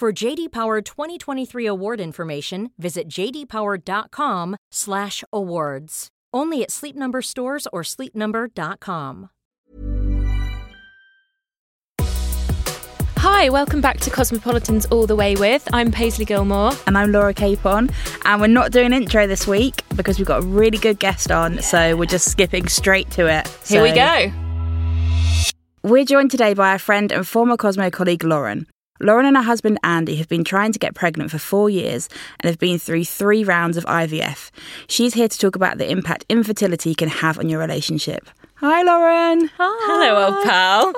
For JD Power 2023 award information, visit jdpower.com/awards. Only at Sleep Number stores or sleepnumber.com. Hi, welcome back to Cosmopolitans All the Way With. I'm Paisley Gilmour. And I'm Laura Capon. And we're not doing intro this week because we've got a really good guest on. So we're just skipping straight to it. Here So we go. We're joined today by our friend and former Cosmo colleague Lauren. Lauren and her husband Andy have been trying to get pregnant for four years and have been through three rounds of IVF. She's here to talk about the impact infertility can have on your relationship. Hi, Lauren. Hi. Hello, old pal.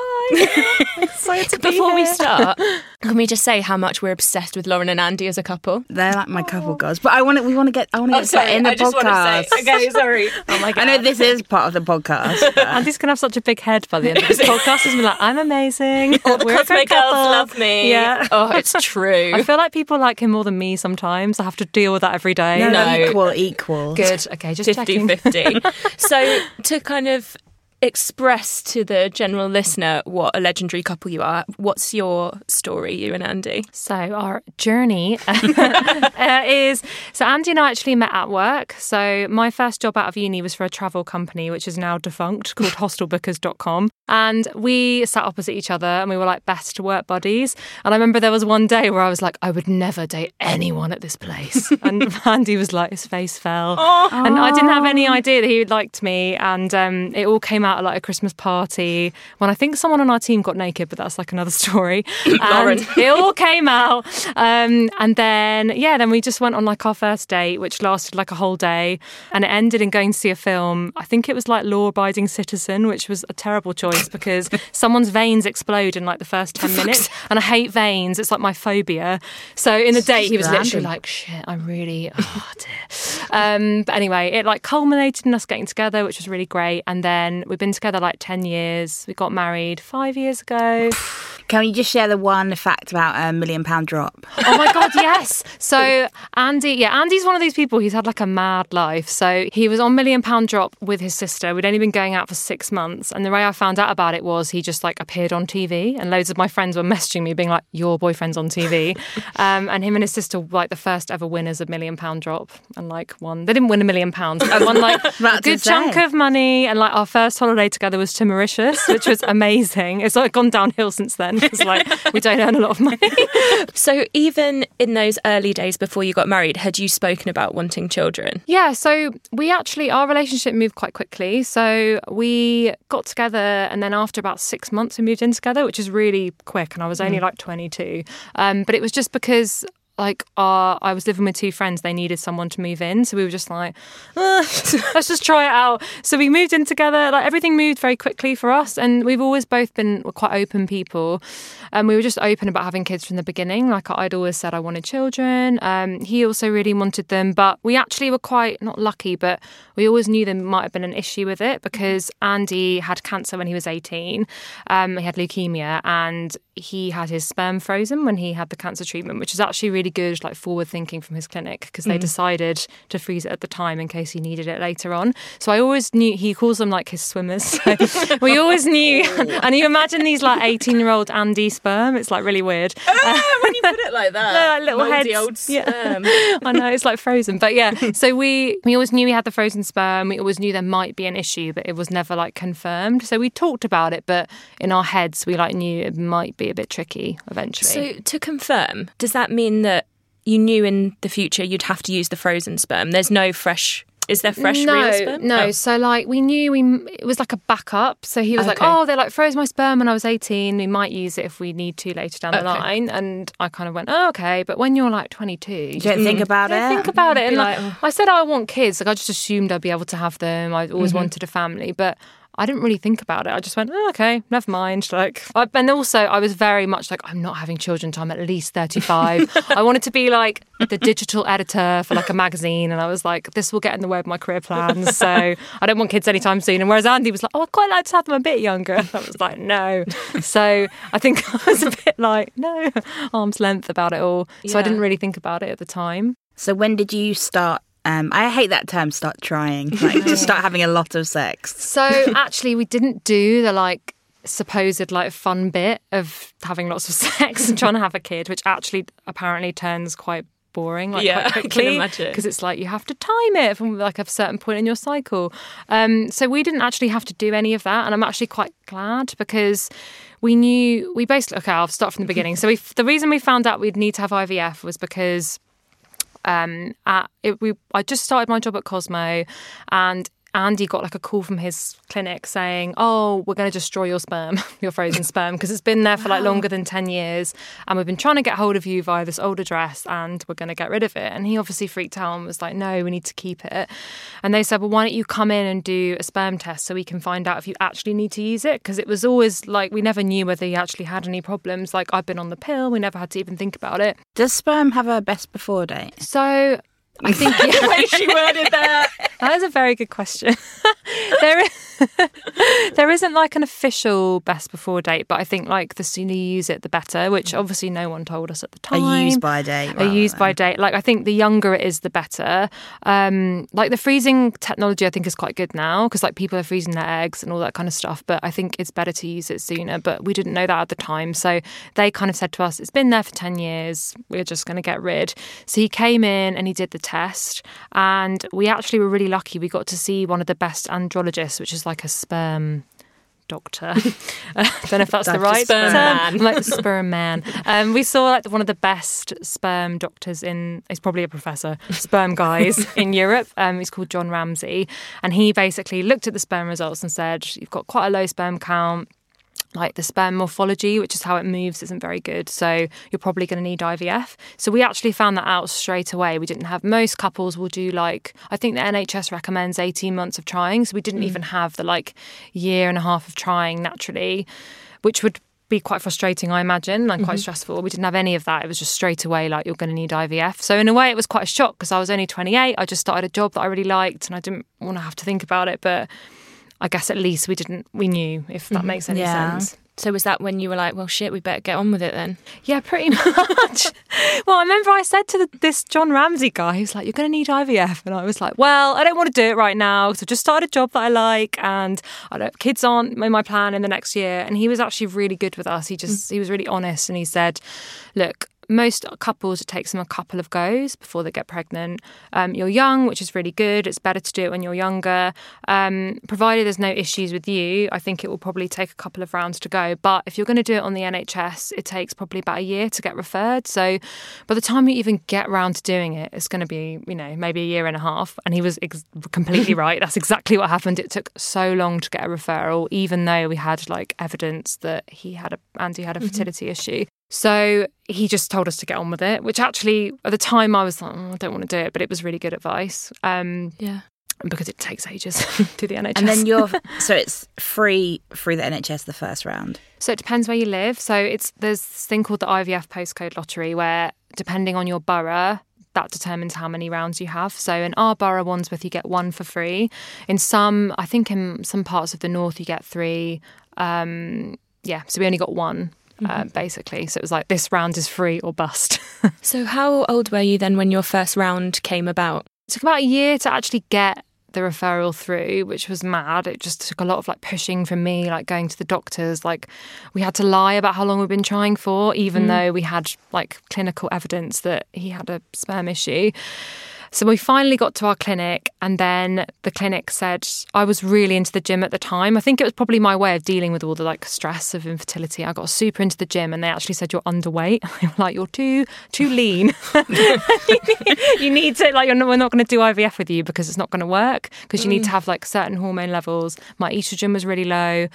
Before we start, can we just say how much we're obsessed with Lauren and Andy as a couple? They're like my couple girls, but I want to. We want to get. I want to oh, get that in the podcast. okay, sorry. Oh my oh I know this is part of the podcast. but- Andy's gonna have such a big head by the end of this podcast. He's gonna be like, I'm amazing. All the We're a Cosmo good girls love me. Yeah. Oh, it's true. I feel like people like him more than me sometimes. I have to deal with that every day. no, no, No. equal, equal. Good. Okay, just 50 checking. 50. so, to kind of express to the general listener what a legendary couple you are, what's your story, you and Andy? So our journey uh, is so Andy and I actually met at work. So my first job out of uni was for a travel company, which is now defunct, called hostelbookers.com. And we sat opposite each other and we were like best work buddies. And I remember there was one day where I was like, I would never date anyone at this place. and Andy was like, his face fell. And I didn't have any idea that he liked me. And um, it all came out at like a Christmas party when I think someone on our team got naked, but that's like another story. And it all came out. Um, and then, yeah, then we just went on like our first date, which lasted like a whole day. And it ended in going to see a film. I think it was like Law Abiding Citizen, which was a terrible choice because someone's veins explode in like the first 10 minutes. And I hate veins. It's like my phobia. So in the date, he was literally like, shit, I really, oh dear. Um, but anyway, it like culminated in us getting together, which was really great. And then we've been together like 10 years. We got married five years ago. Can you just share the one fact about a million pound drop? Oh my god, yes. So Andy, yeah, Andy's one of these people. He's had like a mad life. So he was on Million Pound Drop with his sister. We'd only been going out for six months, and the way I found out about it was he just like appeared on TV, and loads of my friends were messaging me, being like, "Your boyfriend's on TV," um, and him and his sister were like the first ever winners of Million Pound Drop, and like won. They didn't win a million pounds. They won like a good chunk of money, and like our first holiday together was to Mauritius, which was amazing. It's like gone downhill since then because like we don't earn a lot of money. So, even in those early days before you got married, had you spoken about wanting children? Yeah, so we actually, our relationship moved quite quickly. So we got together, and then after about six months, we moved in together, which is really quick. And I was only like 22. Um, but it was just because. Like our, I was living with two friends. They needed someone to move in, so we were just like, "Uh, let's just try it out. So we moved in together. Like everything moved very quickly for us, and we've always both been quite open people. And we were just open about having kids from the beginning. Like I'd always said, I wanted children. Um, he also really wanted them, but we actually were quite not lucky, but we always knew there might have been an issue with it because Andy had cancer when he was 18. Um, he had leukemia, and he had his sperm frozen when he had the cancer treatment, which is actually really good, like forward thinking from his clinic because they mm. decided to freeze it at the time in case he needed it later on. So I always knew he calls them like his swimmers. So we always knew, oh. and you imagine these like 18 year old Andy sperm, it's like really weird. Ah, when uh, you put it like that, little heads. old Yeah. I know it's like frozen, but yeah. So we we always knew we had the frozen sperm. We always knew there might be an issue, but it was never like confirmed. So we talked about it, but in our heads we like knew it might be a bit tricky eventually. So, to confirm, does that mean that you knew in the future you'd have to use the frozen sperm. There's no fresh. Is there fresh no, real sperm? No, Oh. so like we knew we it was like a backup. So he was like, "Oh, they like froze my sperm when I was 18. We might use it if we need to later down the line." And I kind of went, "Oh, okay." But when you're like 22, you You don't think about don't it. think about it. And like, like, "Oh." I said, I want kids. Like I just assumed I'd be able to have them. I always Mm-hmm. wanted a family, but I didn't really think about it. I just went, oh, okay, never mind. Like, I, and also I was very much like, I'm not having children until I'm at least 35. I wanted to be like the digital editor for like a magazine, and I was like, this will get in the way of my career plans. So I don't want kids anytime soon. And whereas Andy was like, oh, I'd quite like to have them a bit younger. I was like, no. So I think I was a bit like, no, arm's length about it all. So I didn't really think about it at the time. So when did you start? Um, I hate that term. Start trying, like just start having a lot of sex. So actually, we didn't do the like supposed like fun bit of having lots of sex and trying to have a kid, which actually apparently turns quite boring like Yeah, I quite can quickly imagine. because it's like you have to time it from like a certain point in your cycle um so we didn't actually have to do any of that and i'm actually quite glad because we knew we basically okay i'll start from the beginning so we the reason we found out we'd need to have ivf was because um, at, it, we I just started my job at Cosmo, and Andy got like a call from his clinic saying, "Oh, we're going to destroy your sperm, your frozen sperm, because it's been there for like longer than ten years, and we've been trying to get hold of you via this old address, and we're going to get rid of it." And he obviously freaked out and was like, "No, we need to keep it." And they said, "Well, why don't you come in and do a sperm test so we can find out if you actually need to use it?" Because it was always like we never knew whether he actually had any problems. Like I've been on the pill, we never had to even think about it. Does sperm have a best before date? So I think yeah, the way she worded that. That is a very good question. there is there isn't like an official best before date, but I think like the sooner you use it, the better. Which obviously no one told us at the time. A use by date. A use by date. Like I think the younger it is, the better. Um, like the freezing technology, I think is quite good now because like people are freezing their eggs and all that kind of stuff. But I think it's better to use it sooner. But we didn't know that at the time, so they kind of said to us, "It's been there for ten years. We're just going to get rid." So he came in and he did the test, and we actually were really lucky. We got to see one of the best andrologists, which is like a sperm doctor. I don't know if that's the right Sperm term. man. like sperm man. Um, we saw like one of the best sperm doctors in. He's probably a professor. Sperm guys in Europe. Um, he's called John Ramsey, and he basically looked at the sperm results and said, "You've got quite a low sperm count." Like the sperm morphology, which is how it moves, isn't very good. So you're probably going to need IVF. So we actually found that out straight away. We didn't have most couples will do like I think the NHS recommends 18 months of trying. So we didn't mm. even have the like year and a half of trying naturally, which would be quite frustrating, I imagine, and quite mm-hmm. stressful. We didn't have any of that. It was just straight away like you're going to need IVF. So in a way, it was quite a shock because I was only 28. I just started a job that I really liked, and I didn't want to have to think about it. But I guess at least we didn't. We knew if that mm-hmm. makes any Yeah. sense. So was that when you were like, well, shit, we better get on with it then? Yeah, pretty much. well, I remember I said to the, this John Ramsey guy, he was like, You're going to need IVF. And I was like, Well, I don't want to do it right now because I've just started a job that I like and I don't, kids aren't in my plan in the next year. And he was actually really good with us. He just, mm. he was really honest and he said, Look, most couples, it takes them a couple of goes before they get pregnant. Um, you're young, which is really good. It's better to do it when you're younger. Um, provided there's no issues with you, I think it will probably take a couple of rounds to go. But if you're going to do it on the NHS, it takes probably about a year to get referred. So by the time you even get round to doing it, it's going to be, you know, maybe a year and a half. And he was ex- completely right. That's exactly what happened. It took so long to get a referral, even though we had like evidence that he had a Andy had a fertility issue. So he just told us to get on with it, which actually at the time I was like, "Oh, I don't want to do it, but it was really good advice um, Yeah. because it takes ages to the NHS. And then you're so it's free through the NHS the first round. So it depends where you live. So it's there's this thing called the IVF postcode lottery where depending on your borough, that determines how many rounds you have. So in our borough, Wandsworth, you get one for free. In some, I think in some parts of the north, you get three. Um, yeah, so we only got one. Uh, basically, so it was like this round is free or bust. So how old were you then when your first round came about? It took about a year to actually get the referral through, which was mad. It just took a lot of like pushing from me, like going to the doctors. Like we had to lie about how long we've been trying for, even though we had like clinical evidence that he had a sperm issue. So we finally got to our clinic, and then the clinic said I was really into the gym at the time. I think it was probably my way of dealing with all the like stress of infertility. I got super into the gym, and they actually said you're underweight. They were like you're too too lean. you need to like you're not, we're not going to do IVF with you because it's not going to work because you need mm. to have like certain hormone levels. My estrogen was really low.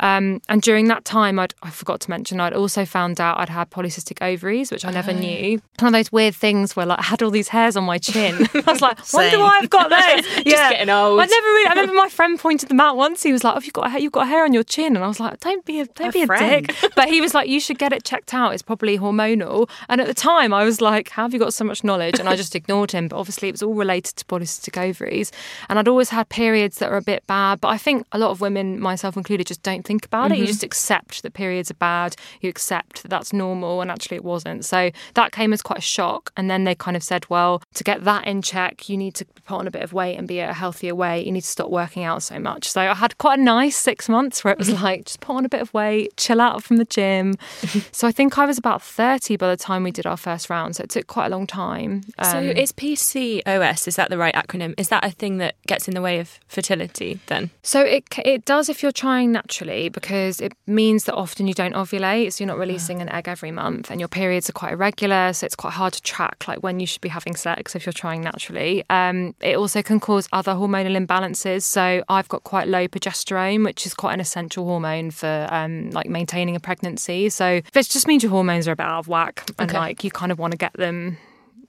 Um, and during that time, I'd, I forgot to mention, I'd also found out I'd had polycystic ovaries, which I never knew. One of those weird things where like I had all these hairs on my chin. I was like, wonder why I've got those. Just getting old. I never really. I remember my friend pointed them out once. He was like, "Oh, you've got a hair, you've got a hair on your chin," and I was like, "Don't be a don't A be a dick." But he was like, "You should get it checked out. It's probably hormonal." And at the time, I was like, "How have you got so much knowledge?" And I just ignored him. But obviously, it was all related to polycystic ovaries. And I'd always had periods that were a bit bad. But I think a lot of women, myself included, just don't think about it. You just accept that periods are bad. You accept that that's normal, and actually, it wasn't. So that came as quite a shock. And then they kind of said, "Well, to get that in check, you need to put on a bit of weight and be at a healthier weight. You need to stop working out so much." So I had quite a nice six months where it was like just put on a bit of weight, chill out from the gym. so I think I was about thirty by the time we did our first round. So it took quite a long time. So Um, is PCOS, is that the right acronym? Is that a thing that gets in the way of fertility then? So it it does if you're trying naturally because it means that often you don't ovulate, so you're not releasing an egg every month, and your periods are quite irregular, so it's quite hard to track like when you should be having sex if you're trying naturally. Um, it also can cause other hormonal imbalances. So I've got quite low progesterone, which is quite an essential hormone for um, like maintaining a pregnancy. So this just means your hormones are a bit out of whack, and Okay. like you kind of want to get them.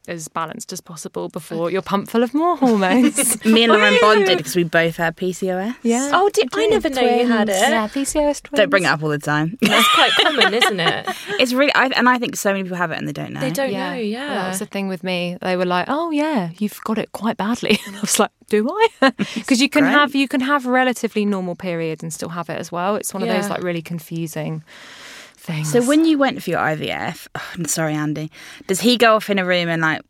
As balanced as possible before you're pumped full of more hormones. Me and Lauren bonded because we both had PCOS. yeah. Oh, did I never know you had it? Yeah, PCOS twins. Don't bring it up all the time. That's quite common, isn't it? it's really, I, and I think so many people have it and they don't know. They don't Yeah. know, Well, yeah. that was the thing with me. They were like, "Oh yeah, you've got it quite badly." And I was like, "Do I?" Because you can Great. have you can have relatively normal periods and still have it as well. It's one of those like really confusing things. So when you went for your IVF, oh, I'm sorry, Andy, does he go off in a room and like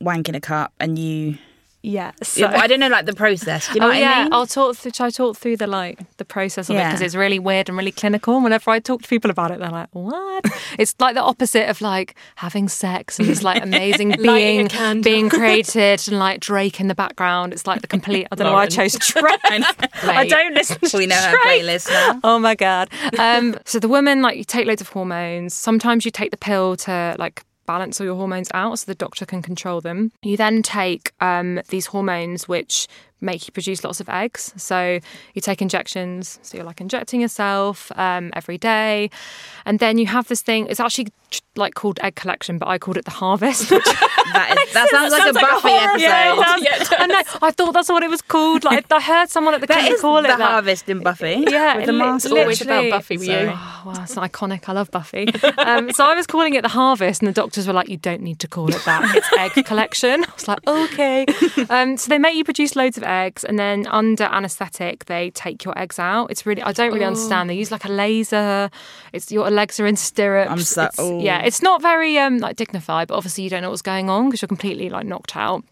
wank in a cup and you? Yeah, so, Yeah, I don't know, like the process. Do you know oh yeah, I mean? I'll talk. Through, shall I talk through the like the process of it because it's really weird and really clinical. And whenever I talk to people about it, they're like, "What?" it's like the opposite of like having sex and this like amazing being being created and like Drake in the background. It's like the complete. I don't know why I chose Drake. I don't listen to we know her Drake. playlist now. Oh my god. Um, so the woman, like, you take loads of hormones. Sometimes you take the pill to like balance all your hormones out, so the doctor can control them. You then take um, these hormones which make you produce lots of eggs. So you take injections. So you're like injecting yourself um, every day, and then you have this thing. It's actually like called egg collection, but I called it the harvest. which That, is, that sounds like a Buffy episode. Yeah, it does. Yeah, it does. I know. I thought that's what it was called. Like I heard someone at the That clinic is call it the that. harvest in Buffy. Yeah, with the mask. Always about. Buffy with you. Oh, well, it's iconic. I love Buffy. Um, so I was calling it the harvest, and the doctors were like, "You don't need to call it that. It's egg collection." I was like, "Okay." Um, so they make you produce loads of eggs, and then under anaesthetic, they take your eggs out. It's really, I don't really understand. They use like a laser. It's your legs are in stirrups. I'm so- It's- oh. yeah, it's not very um, like dignified, but obviously you don't know what's going on because you're completely like knocked out.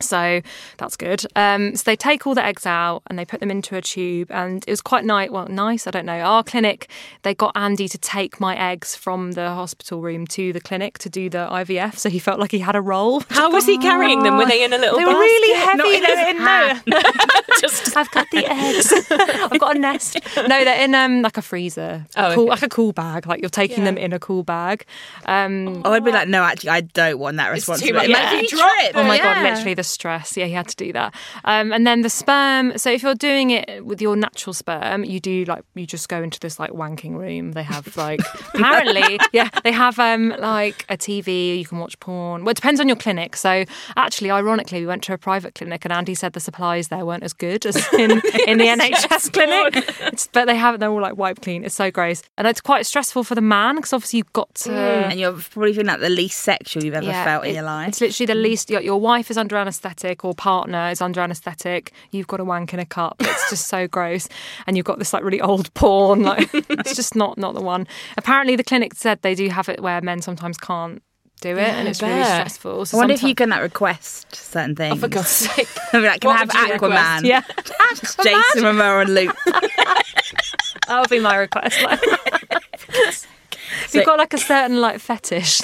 So that's good. Um, so they take all the eggs out and they put them into a tube, and it was quite nice. Well, nice. I don't know. Our clinic, they got Andy to take my eggs from the hospital room to the clinic to do the IVF, so he felt like he had a role. How was he carrying them? Were they in a little They were basket? really heavy. Not in They his were in no. Just I've got the eggs. I've got a nest. No, they're in um like a freezer, Oh, cool, okay. like a cool bag. Like you're taking Yeah. them in a cool bag. Um, Oh, I'd be like, no, actually, I don't want that It's too responsibility. much. Imagine Yeah. you trip. Oh my god, literally the stress. Yeah, he had to do that. Um, and then the sperm. So if you're doing it with your natural sperm, you do like you just go into this like wanking room. They have like apparently, yeah, they have um like a TV. You can watch porn. Well, it depends on your clinic. So actually, ironically, we went to a private clinic, and Andy said the supplies there weren't as good as in in the NHS clinic. But they have they're all like wiped clean. It's so gross, and it's quite stressful for the man because obviously you've got to. And you're probably feeling like the least sexual you've ever felt in it- your life. It's literally the least. Your, your wife is under anaesthetic or partner is under anaesthetic. You've got a wank in a cup. It's just so gross, and you've got this like really old porn. Like it's just not not the one. Apparently, the clinic said they do have it where men sometimes can't do it, and it's I really stressful. I So wonder if you can like request certain things. Oh, for God's sake. I mean, like, can I have Aquaman? request? Yeah, Jason Momoa and Luke. that would be my request. Like, if you've got like a certain like fetish.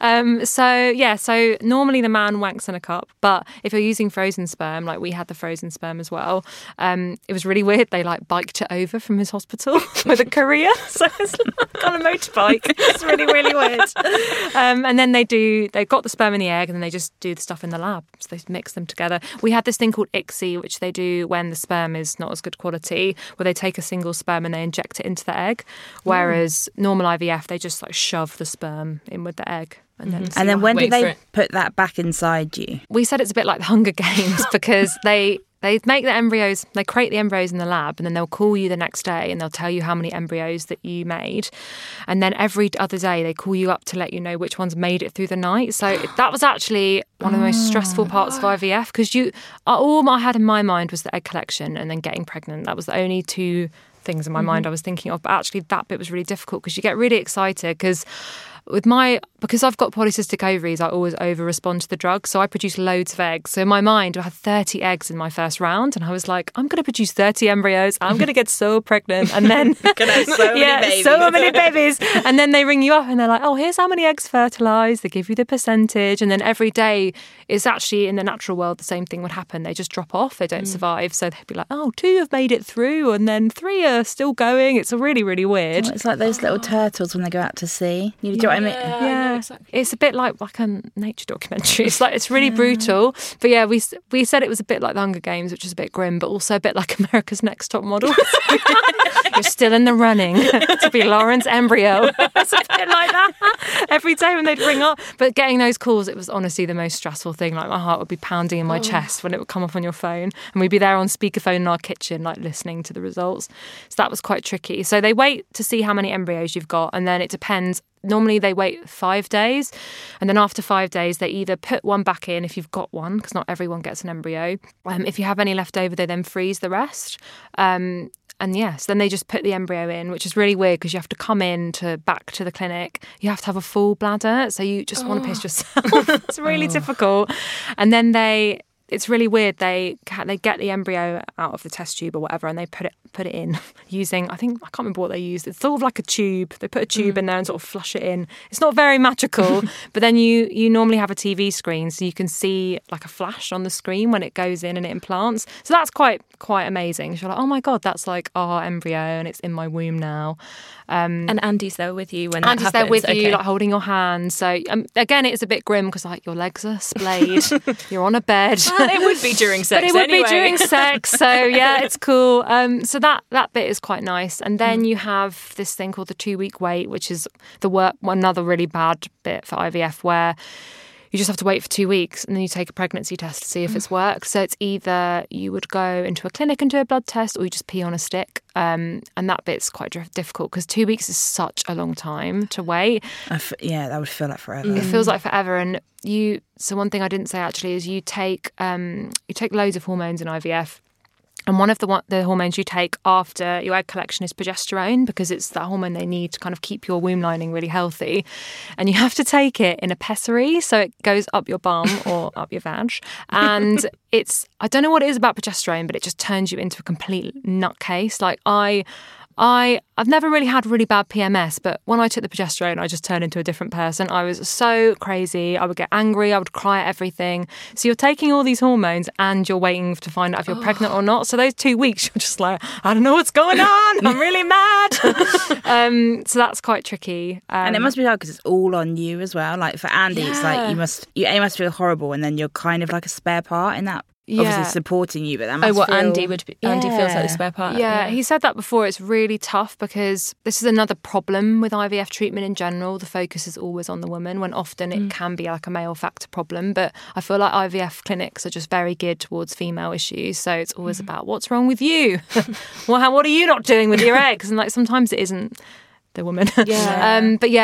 Um, so yeah, so normally the man wanks in a cup, but if you're using frozen sperm, like we had the frozen sperm as well, um, it was really weird. They like biked it over from his hospital with a courier, so it's like on a motorbike. It's really really weird. Um, and then they do they got the sperm and the egg, and then they just do the stuff in the lab. So they mix them together. We had this thing called ICSI, which they do when the sperm is not as good quality, where they take a single sperm and they inject it into the egg, whereas normal IVF they just like shove the sperm in with the egg. And then, mm-hmm. see And then when do they it. put that back inside you? we said it's a bit like the Hunger Games because they they make the embryos, they create the embryos in the lab, and then they'll call you the next day and they'll tell you how many embryos that you made, and then every other day they call you up to let you know which ones made it through the night. So that was actually one of the most stressful ah. parts of IVF because you uh, all I had in my mind was the egg collection and then getting pregnant. That was the only two things in my mind mm-hmm. I was thinking of. But actually, that bit was really difficult because you get really excited because with my because I've got polycystic ovaries, I always over respond to the drug. So I produce loads of eggs. So in my mind, I had 30 eggs in my first round, and I was like, I'm going to produce 30 embryos. I'm going to get so pregnant, and then so yeah, so many babies. And then they ring you up, and they're like, oh, here's how many eggs fertilized. They give you the percentage, and then every day it's actually in the natural world the same thing would happen. They just drop off. They don't mm. survive. So they'd be like, oh, two have made it through, and then three are still going. It's really really weird. Oh, it's like those little turtles when they go out to sea. You know what I mean? Yeah, it's a bit like like a nature documentary. It's like it's really brutal, but yeah, we we said it was a bit like the Hunger Games, which is a bit grim, but also a bit like America's Next Top Model. You're still in the running to be Lauren's embryo. it's a bit like that every day when they'd ring up. But getting those calls, it was honestly the most stressful thing. Like my heart would be pounding in my oh. chest when it would come up on your phone, and we'd be there on speakerphone in our kitchen, like listening to the results. So that was quite tricky. So they wait to see how many embryos you've got, and then it depends normally they wait five days and then after five days they either put one back in if you've got one because not everyone gets an embryo. Um, if you have any left over they then freeze the rest. Um, and yes then they just put the embryo in which is really weird because you have to come in to back to the clinic. You have to have a full bladder so you just want to piss yourself. It's really difficult. And then they it's really weird. They they get the embryo out of the test tube or whatever, and they put it put it in using I think I can't remember what they used. It's sort of like a tube. They put a tube in there and sort of flush it in. It's not very magical, but then you you normally have a TV screen, so you can see like a flash on the screen when it goes in and it implants. So that's quite quite amazing. So you're like, oh my god, that's like our embryo, and it's in my womb now. Um, And Andy's there with you when that Andy's there with you, Okay. like holding your hand. So um, again, it's a bit grim because like your legs are splayed, you're on a bed. It would be during sex but it would anyway. be during sex. So yeah, it's cool. Um, so that that bit is quite nice. And then Mm. you have this thing called the two week wait, which is the work another really bad bit for IVF where. You just have to wait for two weeks and then you take a pregnancy test to see if it's worked. So it's either you would go into a clinic and do a blood test or you just pee on a stick. Um, and that bit's quite dif- difficult because two weeks is such a long time to wait. I f- yeah, that would feel like forever. It feels like forever. And you, so one thing I didn't say actually is you take um, you take loads of hormones in IVF. And one of the the hormones you take after your egg collection is progesterone because it's that hormone they need to kind of keep your womb lining really healthy. And you have to take it in a pessary, so it goes up your bum or up your vag. And it's I don't know what it is about progesterone, but it just turns you into a complete nutcase. Like I. I I've never really had really bad PMS, but when I took the progesterone, I just turned into a different person. I was so crazy. I would get angry. I would cry at everything. So you're taking all these hormones and you're waiting to find out if you're pregnant or not. So those two weeks, you're just like, I don't know what's going on. I'm really mad. um, so that's quite tricky. Um, And it must be hard because it's all on you as well. Like for Andy, it's like you must you must feel horrible, and then you're kind of like a spare part in that. Yeah. Obviously supporting you, but that Oh, what feel... Andy would be. Andy feels like the spare part. Yeah, he said that before. It's really tough because this is another problem with IVF treatment in general. The focus is always on the woman when often it can be like a male factor problem. But I feel like IVF clinics are just very geared towards female issues. So it's always about what's wrong with you? well, how, what are you not doing with your eggs? And like sometimes it isn't the woman. Yeah. um, but yeah,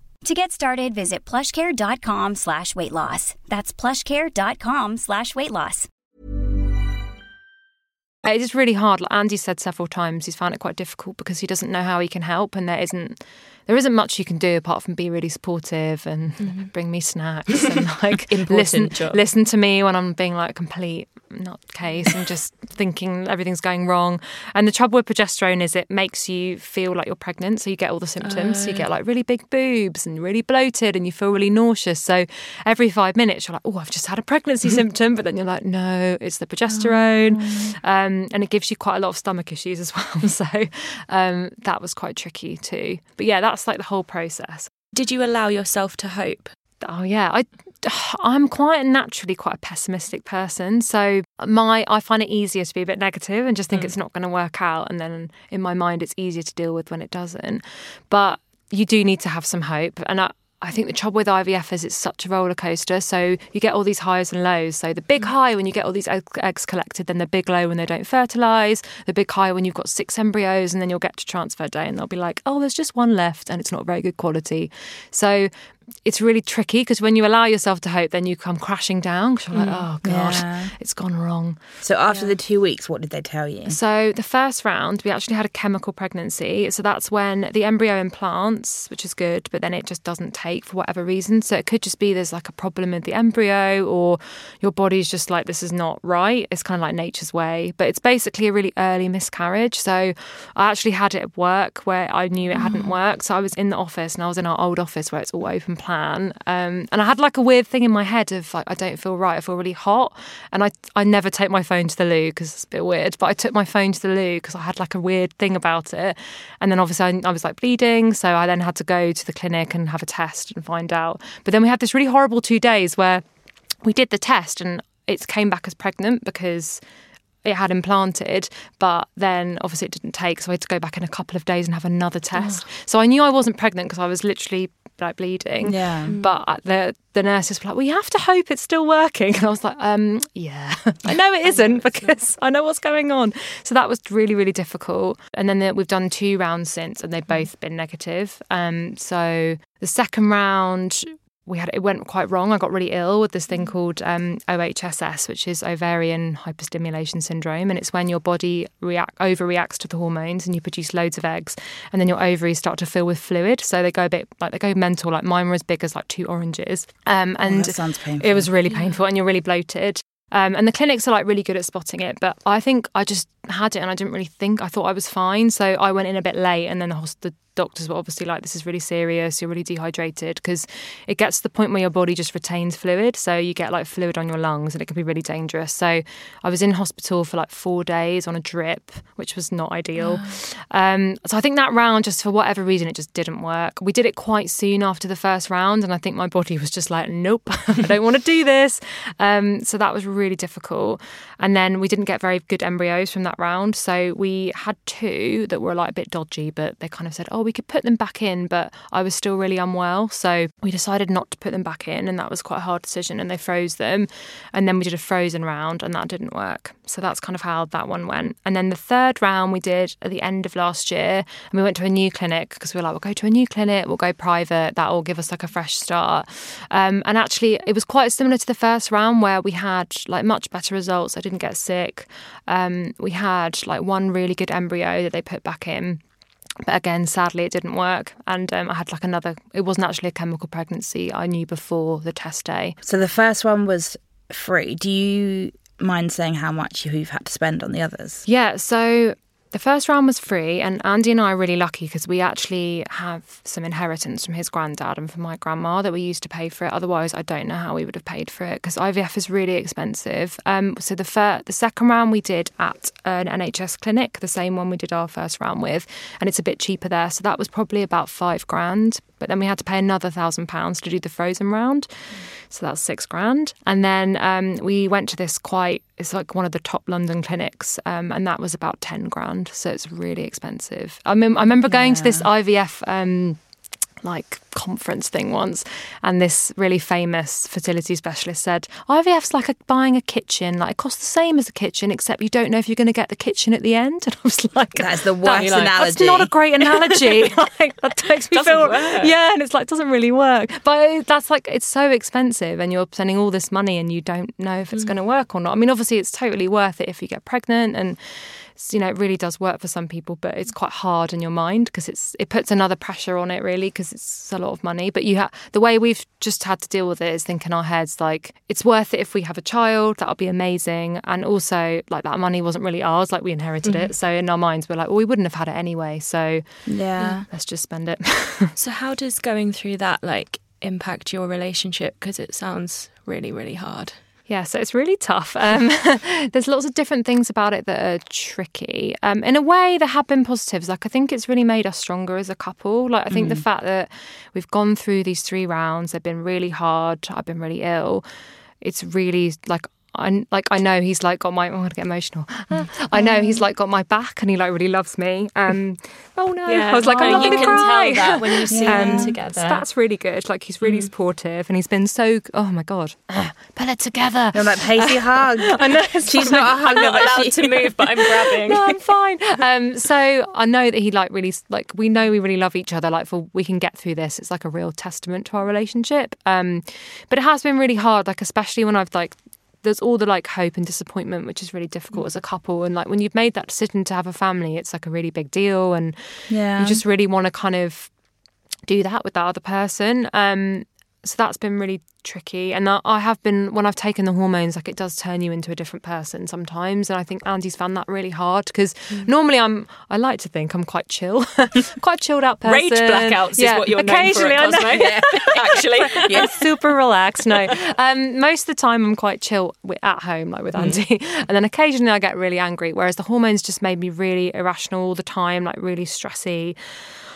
To get started, visit plushcare.com slash weight loss. That's plushcare.com slash weight loss. It is really hard. Like Andy said several times, he's found it quite difficult because he doesn't know how he can help, and there isn't there isn't much you can do apart from be really supportive and Mm-hmm. bring me snacks and like listen job. listen to me when I'm being like a complete nutcase and just thinking everything's going wrong. And the trouble with progesterone is it makes you feel like you're pregnant, so you get all the symptoms. So you get like really big boobs and really bloated, and you feel really nauseous. So every five minutes you're like, oh, I've just had a pregnancy symptom, but then you're like, no, it's the progesterone, um, and it gives you quite a lot of stomach issues as well. So um, that was quite tricky too. But yeah, that's like the whole process. Did you allow yourself to hope? Oh yeah, I I'm quite naturally quite a pessimistic person. So my I find it easier to be a bit negative and just think mm. it's not going to work out and then in my mind it's easier to deal with when it doesn't. But you do need to have some hope and I I think the trouble with IVF is it's such a roller coaster. So you get all these highs and lows. So the big mm. high when you get all these eggs collected, then the big low when they don't fertilize. The big high when you've got six embryos, and then you'll get to transfer day, and they'll be like, "Oh, there's just one left, and it's not very good quality." So it's really tricky because when you allow yourself to hope, then you come crashing down. 'cause you're like, mm, "Oh God, Yeah. it's gone wrong." So after the two weeks, what did they tell you? So the first round, we actually had a chemical pregnancy. So that's when the embryo implants, which is good, but then it just doesn't take for whatever reason. So it could just be there's like a problem with the embryo, or your body's just like this is not right. It's kind of like nature's way, but it's basically a really early miscarriage. So I actually had it at work where I knew it hadn't mm. worked. So I was in the office, and I was in our old office where it's all open plan, um, and I had like a weird thing in my head of like I don't feel right. I feel really hot, and I I never take my phone to the loo because it's a bit weird. But I took my phone to the loo because I had like a weird thing about it, and then obviously I, I was like bleeding, so I then had to go to the clinic and have a test and find out. But then we had this really horrible two days where we did the test and it came back as pregnant because it had implanted, but then obviously it didn't take, so I had to go back in a couple of days and have another test. So I knew I wasn't pregnant because I was literally like bleeding. Yeah. But the the nurses were like, "Well, you have to hope it's still working," and I was like, "Um, yeah, I know it isn't because I know what's going on." So that was really really difficult. And then the, we've done two rounds since, and they've both been negative. Um, so the second round we had it went quite wrong. I got really ill with this thing called um, OHSS, which is ovarian hyperstimulation syndrome, and it's when your body react overreacts to the hormones and you produce loads of eggs, and then your ovaries start to fill with fluid, so they go a bit like they go mental. Like mine were as big as like two oranges, um, and that sounds painful. it was really painful, and you're really bloated. Um, and the clinics are like really good at spotting it, but I think I just had it and I didn't really think I thought I was fine. So I went in a bit late, and then the, the doctors were obviously like, "This is really serious. You're really dehydrated," because it gets to the point where your body just retains fluid, so you get like fluid on your lungs, and it can be really dangerous. So I was in hospital for like four days on a drip, which was not ideal. Um, so I think that round, just for whatever reason, it just didn't work. We did it quite soon after the first round, and I think my body was just like, "Nope, I don't want to do this." Um, so that was really difficult. And then we didn't get very good embryos from that round. So we had two that were like a bit dodgy, but they kind of said, "Oh, we we could put them back in, but I was still really unwell. So we decided not to put them back in, and that was quite a hard decision. And they froze them. And then we did a frozen round, and that didn't work. So that's kind of how that one went. And then the third round we did at the end of last year, and we went to a new clinic because we were like, we'll go to a new clinic, we'll go private, that will give us like a fresh start. Um, and actually, it was quite similar to the first round where we had like much better results. I didn't get sick. Um, we had like one really good embryo that they put back in. But again, sadly, it didn't work. And um, I had like another, it wasn't actually a chemical pregnancy. I knew before the test day. So the first one was free. Do you mind saying how much you've had to spend on the others? Yeah. So the first round was free, and Andy and I are really lucky because we actually have some inheritance from his granddad and from my grandma that we used to pay for it. Otherwise, I don't know how we would have paid for it because IVF is really expensive. Um, so the fir- the second round we did at an NHS clinic, the same one we did our first round with, and it's a bit cheaper there. So that was probably about five grand. But then we had to pay another thousand pounds to do the frozen round, so that's six grand. And then um, we went to this quite it's like one of the top London clinics, um, and that was about ten grand. So it's really expensive. I mean, I remember going to this IVF. Like conference thing once and this really famous fertility specialist said IVF's like a, buying a kitchen like it costs the same as a kitchen except you don't know if you're going to get the kitchen at the end. And I was like That's the worst like, analogy. that's not a great analogy. Like, that makes me Doesn't feel work. yeah and it's like doesn't really work. But oh, that's like it's so expensive and you're spending all this money and you don't know if it's mm. going to work or not. I mean obviously it's totally worth it if you get pregnant and you know it really does work for some people but it's quite hard in your mind because it's it puts another pressure on it really because it's a lot of money but you have the way we've just had to deal with it is think in our heads like it's worth it if we have a child that'll be amazing and also like that money wasn't really ours like we inherited it mm-hmm. so in our minds we're like well we wouldn't have had it anyway so Yeah. let's just spend it So how does going through that like impact your relationship? Because it sounds really, really hard. Yeah, so it's really tough. Um, there's lots of different things about it that are tricky. Um, in a way, there have been positives. Like I think it's really made us stronger as a couple. Like I think the fact that we've gone through these three rounds, they've been really hard. I've been really ill. It's really like. I like I know he's like got my oh, I'm gonna get emotional. I know he's like got my back and he like really loves me. Um, oh no, I was like I'm not you gonna can cry. tell that when you see Um, them together. so that's really good. Like he's really supportive and he's been so. Oh my god, Ah, pull it together. I'm like, Pacey, hug. I know She's not a hugger, I'm but allowed she- to move, but I'm grabbing. no, I'm fine. Um, so I know that he like really like we know we really love each other. Like for we can get through this. It's like a real testament to our relationship. Um, but it has been really hard. Like especially when I've like there's all the like hope and disappointment, which is really difficult as a couple. And like when you've made that decision to have a family, it's like a really big deal, and Yeah. you just really want to kind of do that with that other person. Um, so that's been really tricky. And I I have been, when I've taken the hormones, like it does turn you into a different person sometimes. And I think Andy's found that really hard because Mm. normally I'm, I like to think I'm quite chill, quite chilled out person. Rage blackouts is what you're known for occasionally, at I know. Cosmo. Actually, I'm super relaxed. No, um, most of the time I'm quite chill at home, like with Andy, and then occasionally I get really angry. Whereas the hormones just made me really irrational all the time, like really stressy.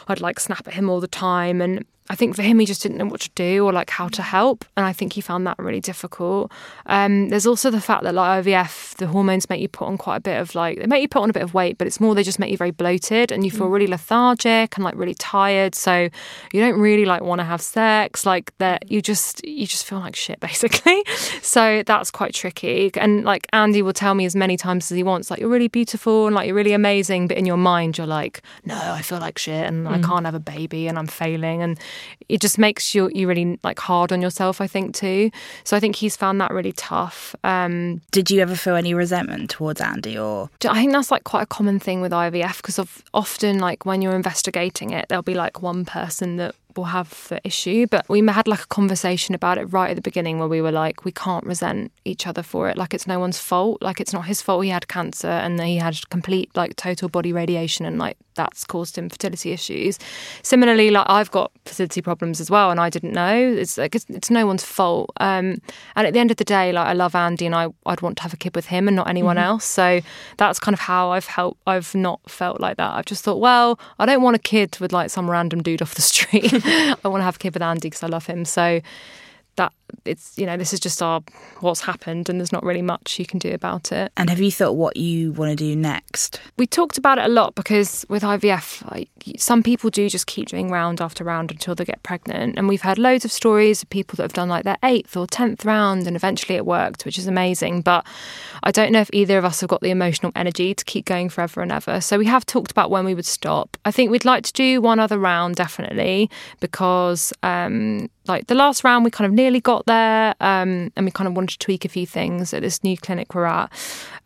I'd like snap at him all the time, and I think for him he just didn't know what to do or like how to mm. help, and I think he found that really difficult. Um, there's also the fact that like IVF, the hormones make you put on quite a bit of like they make you put on a bit of weight, but it's more they just make you very bloated and you feel mm. really lethargic and like really tired. So you don't really like want to have sex, like that. Mm. You just you just feel like shit basically. So that's quite tricky. And like Andy will tell me as many times as he wants, like you're really beautiful and like you're really amazing, but in your mind you're like, no, I feel like shit and I can't have a baby and I'm failing and it just makes you you really like hard on yourself. I think too. So I think he's found that really tough. Um, Did you ever feel any resentment towards Andy or? I think that's like quite a common thing with IVF because of often like when you're investigating it, there'll be like one person that will have the issue. But we had like a conversation about it right at the beginning where we were like, we can't resent each other for it. Like it's no one's fault. Like it's not his fault. He had cancer and he had complete like total body radiation and like that's caused him fertility issues. Similarly, like I've got fertility problems as well and I didn't know. It's like it's, it's no one's fault. Um, and at the end of the day, like I love Andy and I I'd want to have a kid with him and not anyone else. So that's kind of how I've helped. I've not felt like that. I've just thought, well, I don't want a kid with like some random dude off the street. I want to have a kid with Andy because I love him. So that it's you know this is just our what's happened, and there's not really much you can do about it. And have you thought what you want to do next? We talked about it a lot because with IVF, like, some people do just keep doing round after round until they get pregnant, and we've heard loads of stories of people that have done like their eighth or tenth round, and eventually it worked, which is amazing. But I don't know if either of us have got the emotional energy to keep going forever and ever. So we have talked about when we would stop. I think we'd like to do one other round definitely because um, like the last round we kind of nearly got there um, and we kind of wanted to tweak a few things at this new clinic we're at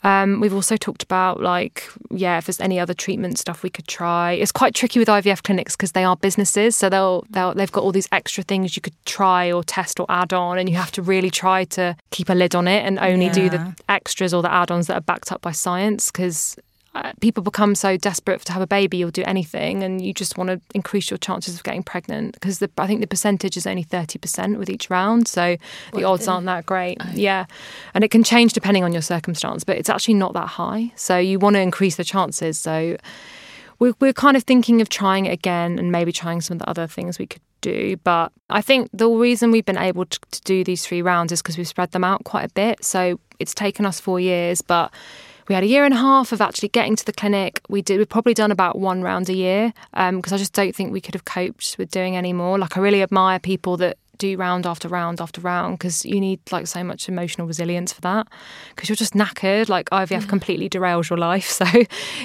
um, we've also talked about like yeah if there's any other treatment stuff we could try it's quite tricky with ivf clinics because they are businesses so they'll, they'll they've got all these extra things you could try or test or add on and you have to really try to keep a lid on it and only yeah. do the extras or the add-ons that are backed up by science because uh, people become so desperate to have a baby, you'll do anything, and you just want to increase your chances of getting pregnant because I think the percentage is only thirty percent with each round, so what the odds the... aren't that great. Oh. Yeah, and it can change depending on your circumstance, but it's actually not that high. So you want to increase the chances. So we're, we're kind of thinking of trying it again and maybe trying some of the other things we could do. But I think the reason we've been able to, to do these three rounds is because we've spread them out quite a bit. So it's taken us four years, but we had a year and a half of actually getting to the clinic. We did. We've probably done about one round a year because um, I just don't think we could have coped with doing any more. Like I really admire people that do round after round after round because you need like so much emotional resilience for that because you're just knackered like IVF completely derails your life so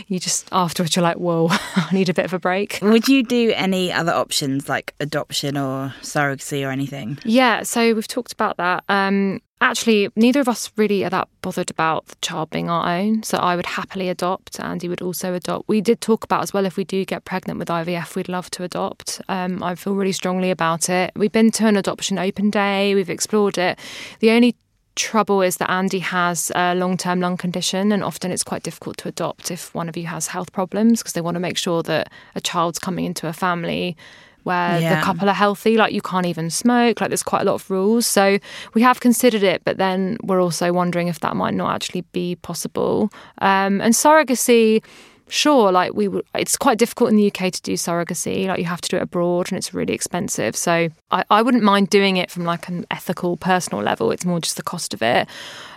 you just afterwards you're like whoa I need a bit of a break would you do any other options like adoption or surrogacy or anything yeah so we've talked about that um, Actually, neither of us really are that bothered about the child being our own. So I would happily adopt. Andy would also adopt. We did talk about as well if we do get pregnant with IVF, we'd love to adopt. Um, I feel really strongly about it. We've been to an adoption open day, we've explored it. The only trouble is that Andy has a long term lung condition, and often it's quite difficult to adopt if one of you has health problems because they want to make sure that a child's coming into a family where yeah. the couple are healthy. Like you can't even smoke. Like there's quite a lot of rules. So we have considered it, but then we're also wondering if that might not actually be possible. Um, and surrogacy. Sure, like we would, it's quite difficult in the UK to do surrogacy. Like you have to do it abroad and it's really expensive. So I, I wouldn't mind doing it from like an ethical, personal level. It's more just the cost of it.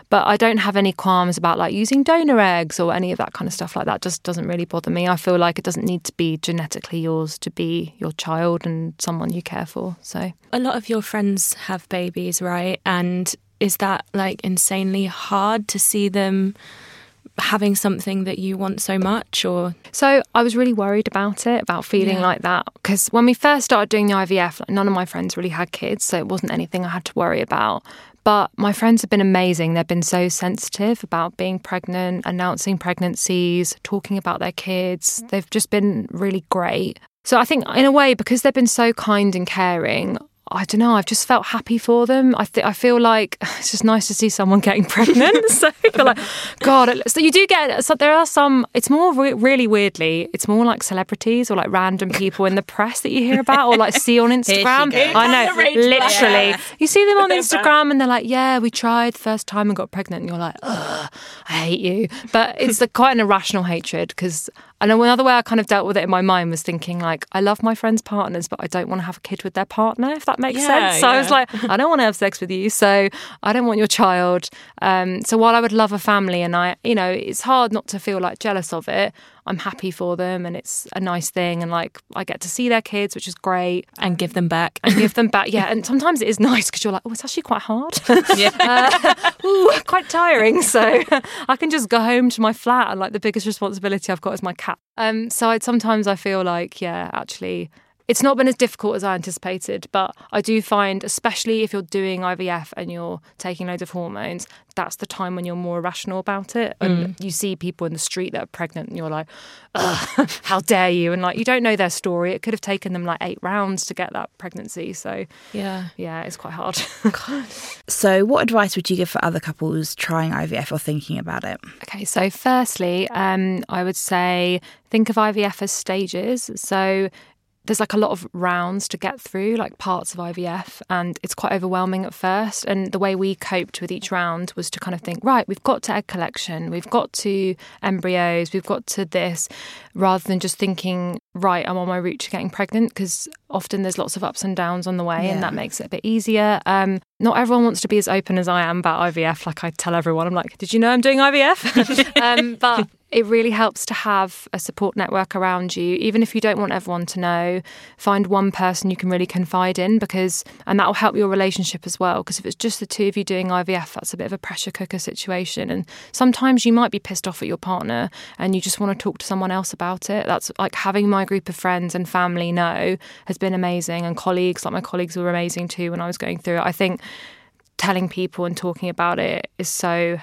But I don't have any qualms about like using donor eggs or any of that kind of stuff like that. Just doesn't really bother me. I feel like it doesn't need to be genetically yours to be your child and someone you care for. So a lot of your friends have babies, right? And is that like insanely hard to see them? having something that you want so much or so i was really worried about it about feeling yeah. like that because when we first started doing the ivf like, none of my friends really had kids so it wasn't anything i had to worry about but my friends have been amazing. They've been so sensitive about being pregnant, announcing pregnancies, talking about their kids. They've just been really great. So I think, in a way, because they've been so kind and caring, I don't know. I've just felt happy for them. I th- I feel like it's just nice to see someone getting pregnant. so I feel like, God. So you do get. So there are some. It's more re- really weirdly. It's more like celebrities or like random people in the press that you hear about or like see on Instagram. I know, literally. Yeah. You see them on Instagram and they're like, "Yeah, we tried the first time and got pregnant," and you're like, "Ugh, I hate you." But it's a, quite an irrational hatred because and another way I kind of dealt with it in my mind was thinking like, I love my friends' partners, but I don't want to have a kid with their partner, if that makes yeah, sense. So yeah. I was like, I don't want to have sex with you, so I don't want your child. Um, so while I would love a family, and I, you know, it's hard not to feel like jealous of it. I'm happy for them and it's a nice thing and like I get to see their kids, which is great. And give them back. And give them back. Yeah. And sometimes it is nice because you're like, oh, it's actually quite hard. yeah. uh, ooh, quite tiring. So I can just go home to my flat and like the biggest responsibility I've got is my cat. Um, so I, sometimes I feel like, yeah, actually it's not been as difficult as I anticipated, but I do find, especially if you're doing IVF and you're taking loads of hormones, that's the time when you're more irrational about it. And mm. you see people in the street that are pregnant and you're like, how dare you? And like, you don't know their story. It could have taken them like eight rounds to get that pregnancy. So, yeah, yeah, it's quite hard. so, what advice would you give for other couples trying IVF or thinking about it? Okay, so firstly, um, I would say think of IVF as stages. So, there's like a lot of rounds to get through, like parts of IVF, and it's quite overwhelming at first. And the way we coped with each round was to kind of think, right, we've got to egg collection, we've got to embryos, we've got to this, rather than just thinking, right, I'm on my route to getting pregnant, because often there's lots of ups and downs on the way, Yeah. and that makes it a bit easier. Um, not everyone wants to be as open as I am about IVF. Like I tell everyone, I'm like, did you know I'm doing IVF? um, but it really helps to have a support network around you, even if you don't want everyone to know. Find one person you can really confide in because, and that will help your relationship as well. Because if it's just the two of you doing IVF, that's a bit of a pressure cooker situation. And sometimes you might be pissed off at your partner and you just want to talk to someone else about it. That's like having my group of friends and family know has been amazing, and colleagues, like my colleagues were amazing too when I was going through it. I think telling people and talking about it is so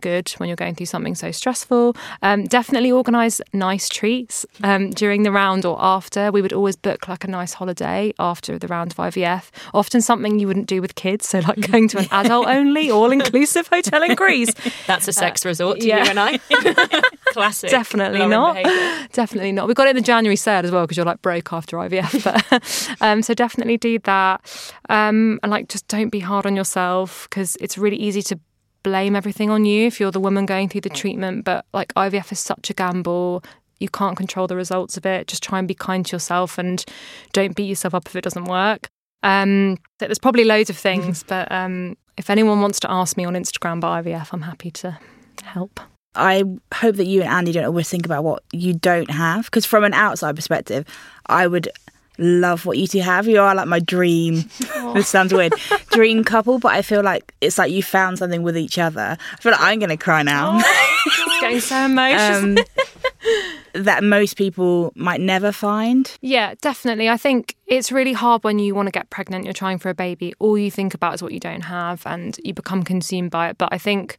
good when you're going through something so stressful. Um, definitely organise nice treats um, during the round or after. We would always book like a nice holiday after the round of IVF. Often something you wouldn't do with kids, so like going to an adult only, all inclusive hotel in Greece. That's a sex resort to yeah. you and I. Classic. Definitely Lauren not. behaviour. Definitely not. We got it in the January sale as well because you're like broke after IVF. But um, so definitely do that. Um, and like just don't be hard on yourself because it's really easy to blame everything on you if you're the woman going through the treatment. But like IVF is such a gamble. You can't control the results of it. Just try and be kind to yourself and don't beat yourself up if it doesn't work. Um, so there's probably loads of things, but um, if anyone wants to ask me on Instagram about IVF, I'm happy to help. I hope that you and Andy don't always think about what you don't have. Because from an outside perspective, I would love what you two have. You are like my dream. this sounds weird. dream couple, but I feel like it's like you found something with each other. I feel like I'm going to cry now. It's getting so emotional. um, that most people might never find. Yeah, definitely. I think it's really hard when you want to get pregnant, you're trying for a baby, all you think about is what you don't have and you become consumed by it. But I think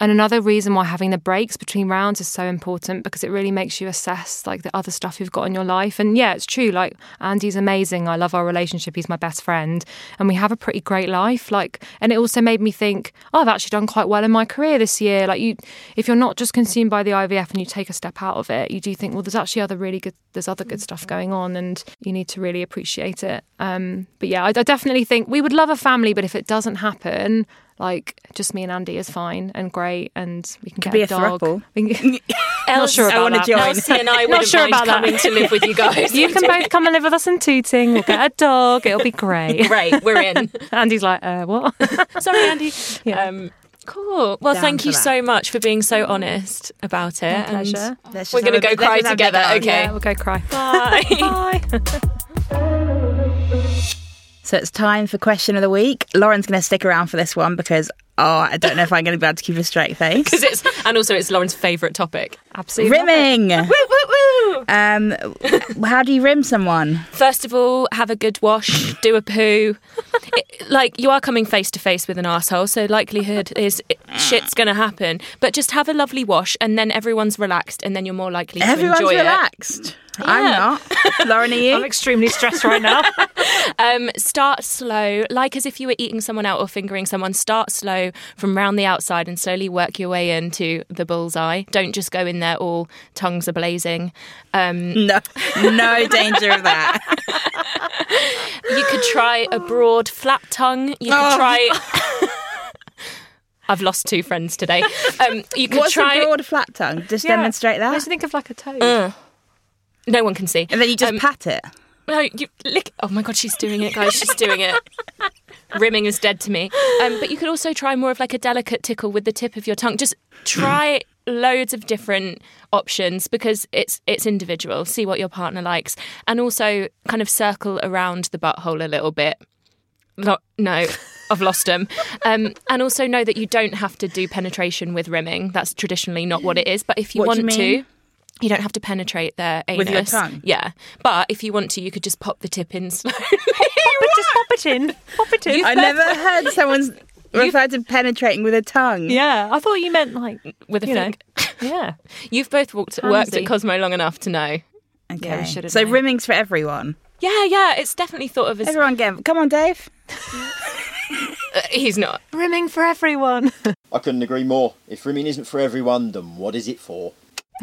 and another reason why having the breaks between rounds is so important because it really makes you assess like the other stuff you've got in your life. And yeah, it's true. Like Andy's amazing. I love our relationship. He's my best friend, and we have a pretty great life. Like, and it also made me think, oh, I've actually done quite well in my career this year. Like, you, if you're not just consumed by the IVF and you take a step out of it, you do think, well, there's actually other really good, there's other good stuff going on, and you need to really appreciate it. Um, but yeah, I, I definitely think we would love a family, but if it doesn't happen, like just me and Andy is fine and great, and we can Could get be a dog. throuple. We can- Not sure I about wanna that. join. Elsie and I wouldn't sure mind about that. coming to live with you guys. You can both come and live with us in Tooting. We'll get a dog. It'll be great. Great, we're in. Andy's like, uh, what? Sorry, Andy. Yeah. Um, cool. Well, Down thank you that. so much for being so honest about it. and pleasure. Let's We're gonna go cry let's just have a bit together, down. okay. Yeah, we'll go cry. Bye. Bye. So it's time for question of the week. Lauren's going to stick around for this one because oh, I don't know if I'm going to be able to keep a straight face. Because it's and also it's Lauren's favourite topic. Absolutely. Rimming. Woo, woo, woo. Um, how do you rim someone? First of all, have a good wash, do a poo. It- like you are coming face to face with an asshole, so likelihood is it- shit's going to happen. But just have a lovely wash, and then everyone's relaxed, and then you're more likely to Everyone's enjoy relaxed. I'm Yeah. I'm not. Lauren, are you? I'm extremely stressed right now. Um, start slow, like as if you were eating someone out or fingering someone. Start slow from round the outside and slowly work your way into the bullseye. Don't just go in there all tongues are blazing. Um, no, no danger of that. You could try a broad, flat tongue. You could Oh. try. I've lost two friends today. Um, you could What's try. a broad flat tongue? Just Yeah. demonstrate I that. just think of like a toad. Uh, no one can see. And then you just Um, pat it. No, you lick. Oh my god, she's doing it, guys. She's doing it. Rimming is dead to me. Um, but you could also try more of like a delicate tickle with the tip of your tongue. Just try loads of different options because it's it's individual. See what your partner likes, and also kind of circle around the butthole a little bit. Lo- no, I've lost them. Um, and also know that you don't have to do penetration with rimming. That's traditionally not what it is. But if you What do you want to. You don't have to penetrate their anus. With your tongue? Yeah. But if you want to, you could just pop the tip in slowly. But just pop it in. Pop it in. I never heard someone's referred to penetrating with a tongue. Yeah, I thought you meant like with a you know. flick. Yeah. You've both walked, worked at Cosmo long enough to know. Okay. Yeah, we should've so known. rimming's for everyone. Yeah, yeah, it's definitely thought of as. Everyone get come on, Dave. Uh, he's not. Rimming for everyone. I couldn't agree more. If rimming isn't for everyone, then what is it for?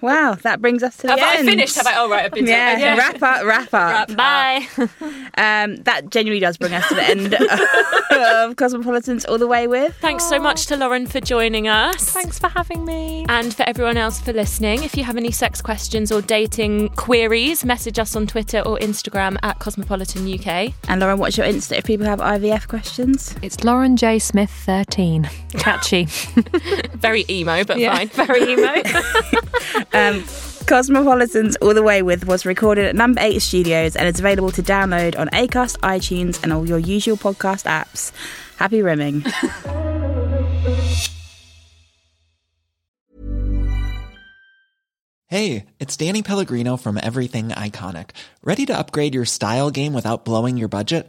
Wow, that brings us to the Have I end. finished? Have I? Oh, right, I've been Yeah, yeah. wrap up, wrap up. Bye. Um, that genuinely does bring us to the end of Cosmopolitan's all the way with. Thanks so much to Lauren for joining us. Thanks for having me. And for everyone else for listening, if you have any sex questions or dating queries, message us on Twitter or Instagram at Cosmopolitan UK. And Lauren, what's your Insta if people have IVF questions? It's Lauren J. Smith 13. Catchy. Very emo, but Yeah, fine. Very emo. Um, Cosmopolitan's All the Way With was recorded at Number 8 Studios and is available to download on Acast, iTunes, and all your usual podcast apps. Happy rimming. Hey, it's Danny Pellegrino from Everything Iconic. Ready to upgrade your style game without blowing your budget?